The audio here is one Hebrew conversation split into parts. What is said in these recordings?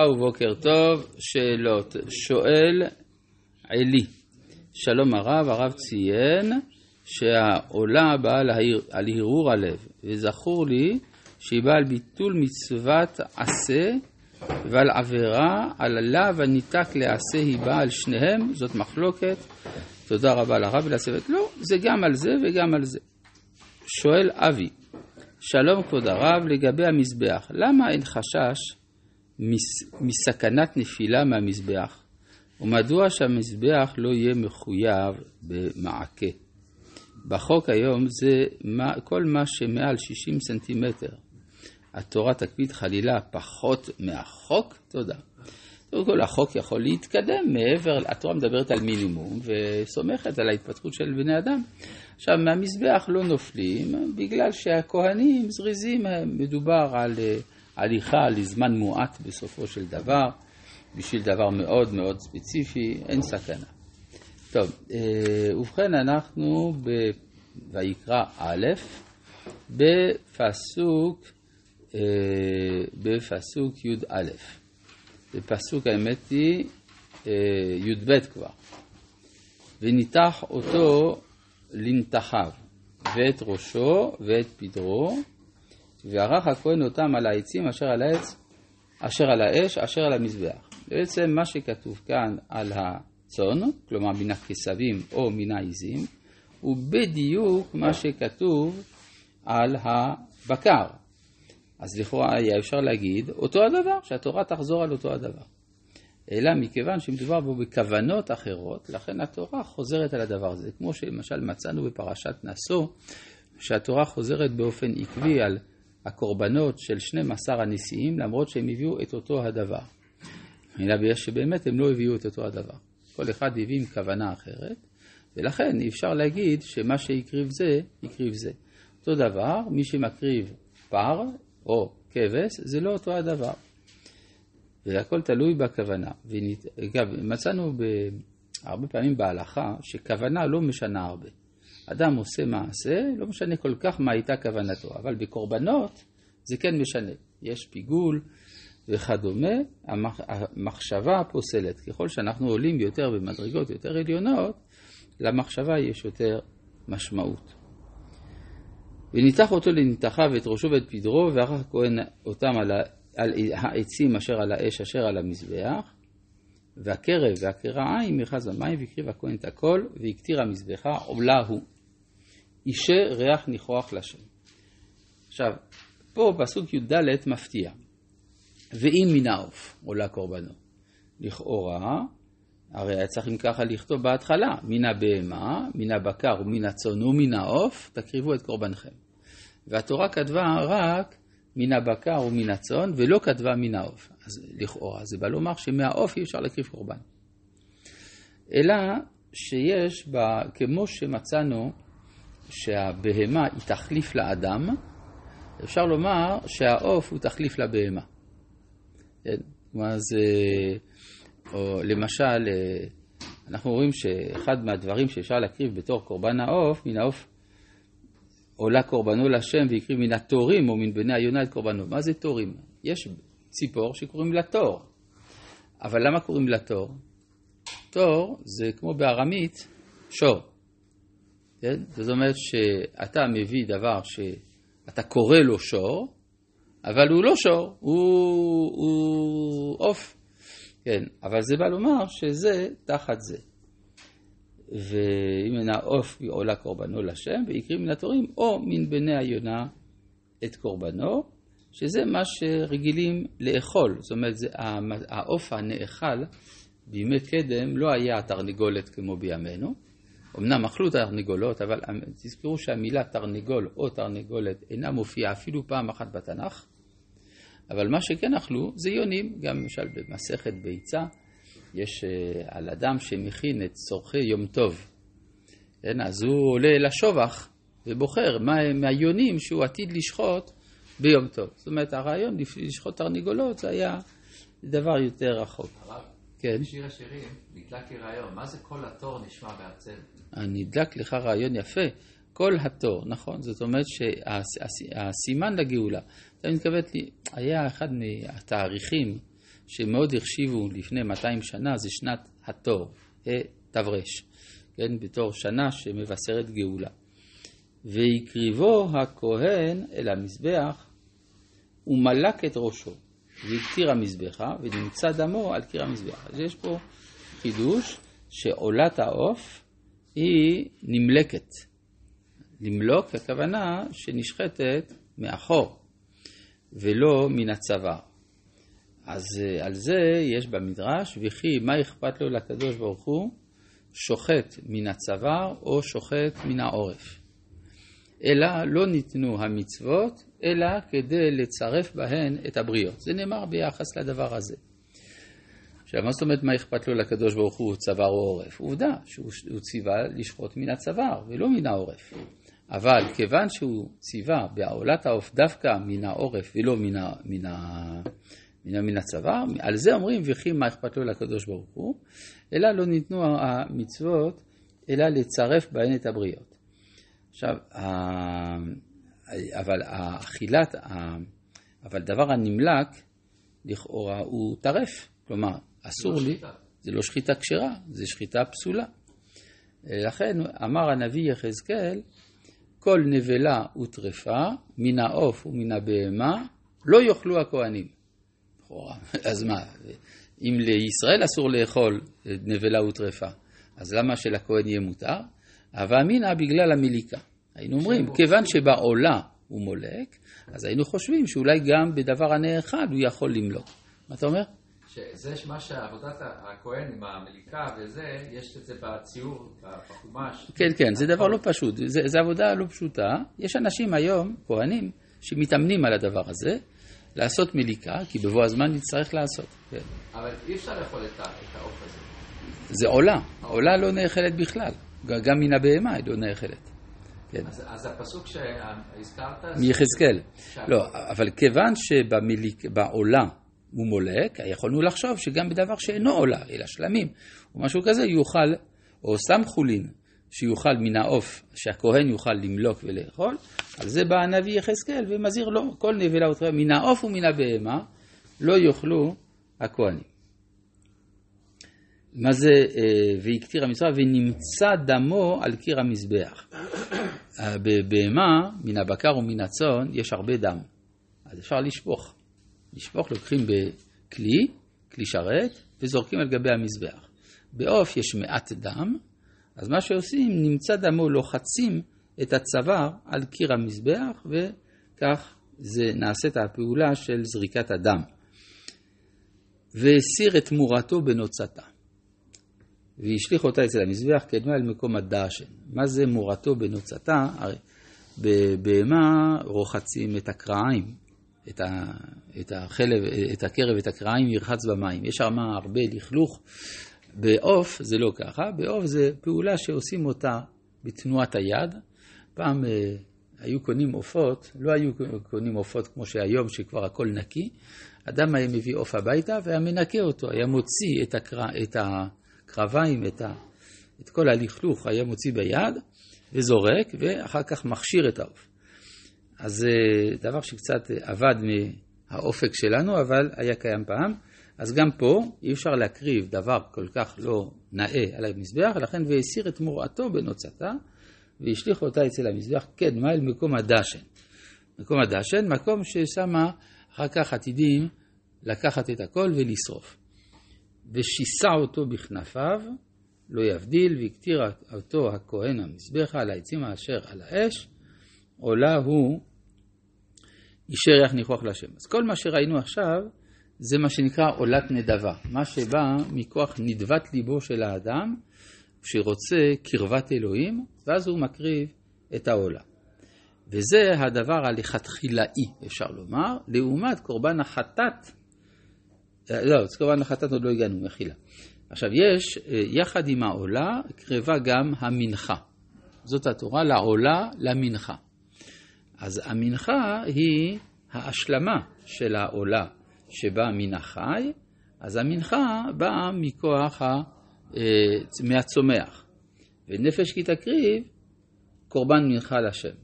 ובוקר טוב, שאלות. שואל עלי, שלום הרב, הרב ציין שהעולה באה על הרהור הלב, וזכור לי שהיא באה על ביטול מצוות עשה ועל עבירה, על הלאו הניתק לעשה היא באה על שניהם, זאת מחלוקת. תודה רבה לרב ולצוות. לא, זה גם על זה וגם על זה. שואל אבי, שלום כבוד הרב, לגבי המזבח, למה אין חשש מסכנת נפילה מהמזבח, ומדוע שהמזבח לא יהיה מחויב במעקה. בחוק היום זה מה, כל מה שמעל 60 סנטימטר. התורה תקפיד חלילה פחות מהחוק? תודה. קודם כל, החוק יכול להתקדם מעבר, התורה מדברת על מינימום וסומכת על ההתפתחות של בני אדם. עכשיו, מהמזבח לא נופלים בגלל שהכהנים זריזים. מדובר על הליכה לזמן מועט בסופו של דבר, בשביל דבר מאוד מאוד ספציפי, אין סכנה. טוב, אה, ובכן אנחנו בויקרא א', בפסוק, אה, בפסוק י"א. בפסוק האמת היא אה, י"ב כבר. וניתח אותו לנתחיו, ואת ראשו ואת פדרו, וערך הכהן אותם על העצים אשר על העץ, אשר על האש, אשר על המזבח. בעצם מה שכתוב כאן על הצאן, כלומר מן הכסבים או מן העיזים, הוא בדיוק מה שכתוב על הבקר. אז לכאורה היה אפשר להגיד אותו הדבר, שהתורה תחזור על אותו הדבר. אלא מכיוון שמדובר בו בכוונות אחרות, לכן התורה חוזרת על הדבר הזה. כמו שלמשל מצאנו בפרשת נשוא, שהתורה חוזרת באופן עקבי על הקורבנות של 12 הנשיאים, למרות שהם הביאו את אותו הדבר. אלא שבאמת הם לא הביאו את אותו הדבר. כל אחד הביא עם כוונה אחרת, ולכן אי אפשר להגיד שמה שהקריב זה, הקריב זה. אותו דבר, מי שמקריב פר או כבש, זה לא אותו הדבר. והכל תלוי בכוונה. אגב, מצאנו הרבה פעמים בהלכה שכוונה לא משנה הרבה. אדם עושה מעשה, לא משנה כל כך מה הייתה כוונתו, אבל בקורבנות זה כן משנה. יש פיגול וכדומה, המחשבה פוסלת. ככל שאנחנו עולים יותר במדרגות יותר עליונות, למחשבה יש יותר משמעות. וניתח אותו לניתחיו ואת ראשו ואת פדרו, וערך הכהן אותם על, על העצים אשר על האש אשר על המזבח, והקרב והקרעיים מרחז המים, והקריב הכהן את הכל, והקטיר המזבחה, עולה הוא. אישה ריח ניחוח לשם. עכשיו, פה פסוק י"ד מפתיע. ואם מן העוף עולה קורבנו. לכאורה, הרי היה צריך אם ככה לכתוב בהתחלה, מן הבהמה, מן הבקר ומן הצאן ומן העוף, תקריבו את קורבנכם. והתורה כתבה רק מן הבקר ומן הצאן, ולא כתבה מן העוף. אז לכאורה, זה בא לומר שמהעוף אי אפשר להקריב קורבן. אלא שיש בה, כמו שמצאנו שהבהמה היא תחליף לאדם, אפשר לומר שהעוף הוא תחליף לבהמה. כן? כלומר, זה, או למשל, אנחנו רואים שאחד מהדברים שאפשר להקריב בתור קורבן העוף, מן העוף עולה קורבנו לשם והקריב מן התורים או מן בני היונה את קורבנו. מה זה תורים? יש ציפור שקוראים לה תור. אבל למה קוראים לה תור? תור זה כמו בארמית שור. כן? זאת אומרת שאתה מביא דבר שאתה קורא לו שור, אבל הוא לא שור, הוא עוף. כן, אבל זה בא לומר שזה תחת זה. ואם אינה עוף עולה קורבנו לשם, ויקרי מן התורים, או מן בני היונה את קורבנו, שזה מה שרגילים לאכול. זאת אומרת, העוף הנאכל בימי קדם לא היה תרנגולת כמו בימינו. אמנם אכלו תרנגולות, אבל תזכרו שהמילה תרנגול או תרנגולת אינה מופיעה אפילו פעם אחת בתנ"ך. אבל מה שכן אכלו זה יונים, גם למשל במסכת ביצה יש אה, על אדם שמכין את צורכי יום טוב. כן, אז הוא עולה לשובח ובוחר מה, מהיונים שהוא עתיד לשחוט ביום טוב. זאת אומרת, הרעיון לשחוט תרנגולות זה היה דבר יותר רחוק. הרב, כן. שיר השירים נדלק לי רעיון, מה זה כל התור נשמע בעצל? נדלק לך רעיון יפה. כל התור, נכון? זאת אומרת שהסימן לגאולה, אתה מתכוונת לי, היה אחד מהתאריכים שמאוד החשיבו לפני 200 שנה, זה שנת התור, תר, כן, בתור שנה שמבשרת גאולה. והקריבו הכהן אל המזבח ומלק את ראשו, והקטיר המזבחה, ונמצא דמו על קיר המזבח. אז יש פה חידוש שעולת העוף היא נמלקת. למלוק, הכוונה שנשחטת מאחור, ולא מן הצוואר. אז אה, על זה יש במדרש, וכי מה אכפת לו לקדוש ברוך הוא, שוחט מן הצוואר או שוחט מן העורף. אלא לא ניתנו המצוות, אלא כדי לצרף בהן את הבריות. זה נאמר ביחס לדבר הזה. עכשיו, מה זאת אומרת מה אכפת לו לקדוש ברוך הוא צוואר או עורף? עובדה שהוא ציווה לשחוט מן הצוואר ולא מן העורף. אבל כיוון שהוא ציווה בעולת העוף דווקא מן העורף ולא מן, ה, מן, ה, מן, מן הצוואר, על זה אומרים וכי מה אכפת לו לקדוש ברוך הוא, אלא לא ניתנו המצוות אלא לצרף בהן את הבריות. עכשיו, אבל האכילת, אבל דבר הנמלק, לכאורה הוא טרף. כלומר, אסור לא לי, שחיטה. זה לא שחיטה כשרה, זה שחיטה פסולה. לכן אמר הנביא יחזקאל, כל נבלה וטרפה, מן העוף ומן הבהמה, לא יאכלו הכהנים. לכאורה, אז מה, אם לישראל אסור לאכול נבלה וטרפה, אז למה שלכהן יהיה מותר? הווה אמינא בגלל המליקה. היינו אומרים, כיוון שבעולה הוא מולק, אז היינו חושבים שאולי גם בדבר הנאכל הוא יכול למלוק. מה אתה אומר? שזה מה שעבודת הכהן עם המליקה וזה, יש את זה בציור, בחומש. כן, כן, זה דבר לא פשוט, זה, זה עבודה לא פשוטה. יש אנשים היום, כהנים, שמתאמנים על הדבר הזה, לעשות מליקה, כי בבוא הזמן נצטרך לעשות. כן. אבל אי אפשר לאכול את העוף הזה. זה עולה, עולה לא נאכלת בכלל, גם מן הבהמה לא נאכלת. כן. אז, אז הפסוק שהזכרת... מיחזקאל. לא, אבל כיוון שבעולה הוא מולק, יכולנו לחשוב שגם בדבר שאינו עולה, אלא שלמים, או משהו כזה, יוכל, או סתם חולין, שיוכל מן העוף, שהכהן יוכל למלוק ולאכול, על זה בא הנביא יחזקאל ומזהיר לו, כל נבלה וטרפה, מן העוף ומן הבהמה לא יאכלו הכהנים. מה זה אה, והקטיר המצווה ונמצא דמו על קיר המזבח. אה, בבהמה, מן הבקר ומן הצאן, יש הרבה דם. אז אפשר לשפוך. לשפוך לוקחים בכלי, כלי שרת, וזורקים על גבי המזבח. בעוף יש מעט דם, אז מה שעושים, נמצא דמו, לוחצים את הצוואר על קיר המזבח, וכך זה נעשית הפעולה של זריקת הדם. והסיר את תמורתו בנוצתה. והשליך אותה אצל המזבח קדמה אל מקום הדשן. מה זה מורתו בנוצתה? הרי בבהמה רוחצים את הקרעיים, את, ה, את, החלב, את הקרב, את הקרעיים ירחץ במים. יש שם הרבה לכלוך. בעוף זה לא ככה, בעוף זה פעולה שעושים אותה בתנועת היד. פעם אה, היו קונים עופות, לא היו קונים עופות כמו שהיום, שכבר הכל נקי. אדם היה מביא עוף הביתה והיה מנקה אותו, היה מוציא את, הקר... את הקרביים, את, ה... את כל הלכלוך, היה מוציא ביד וזורק, ואחר כך מכשיר את העוף. אז זה דבר שקצת אבד מהאופק שלנו, אבל היה קיים פעם. אז גם פה אי אפשר להקריב דבר כל כך לא נאה על המזבח, לכן והסיר את מוראתו בנוצתה, והשליך אותה אצל המזבח קדמה אל מקום הדשן. מקום הדשן, מקום ששמה אחר כך עתידים לקחת את הכל ולשרוף. ושיסע אותו בכנפיו, לא יבדיל, והקטיר אותו הכהן המזבחה על העצים אשר על האש, עולה הוא אישר יח ניחוח להשם. אז כל מה שראינו עכשיו זה מה שנקרא עולת נדבה, מה שבא מכוח נדבת ליבו של האדם, שרוצה קרבת אלוהים, ואז הוא מקריב את העולה. וזה הדבר הלכתחילאי, אפשר לומר, לעומת קורבן החטאת. לא, קורבן החטאת עוד לא הגענו, מחילה. עכשיו, יש, יחד עם העולה, קרבה גם המנחה. זאת התורה לעולה, למנחה. אז המנחה היא ההשלמה של העולה שבאה מן החי, אז המנחה באה מכוח ה... מהצומח. ונפש כי תקריב, קורבן מנחה לשם.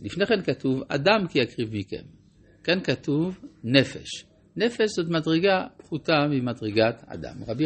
לפני כן כתוב, אדם כי יקריב מכם. כאן כתוב נפש. נפש זאת מדרגה פחותה ממדרגת אדם. רבי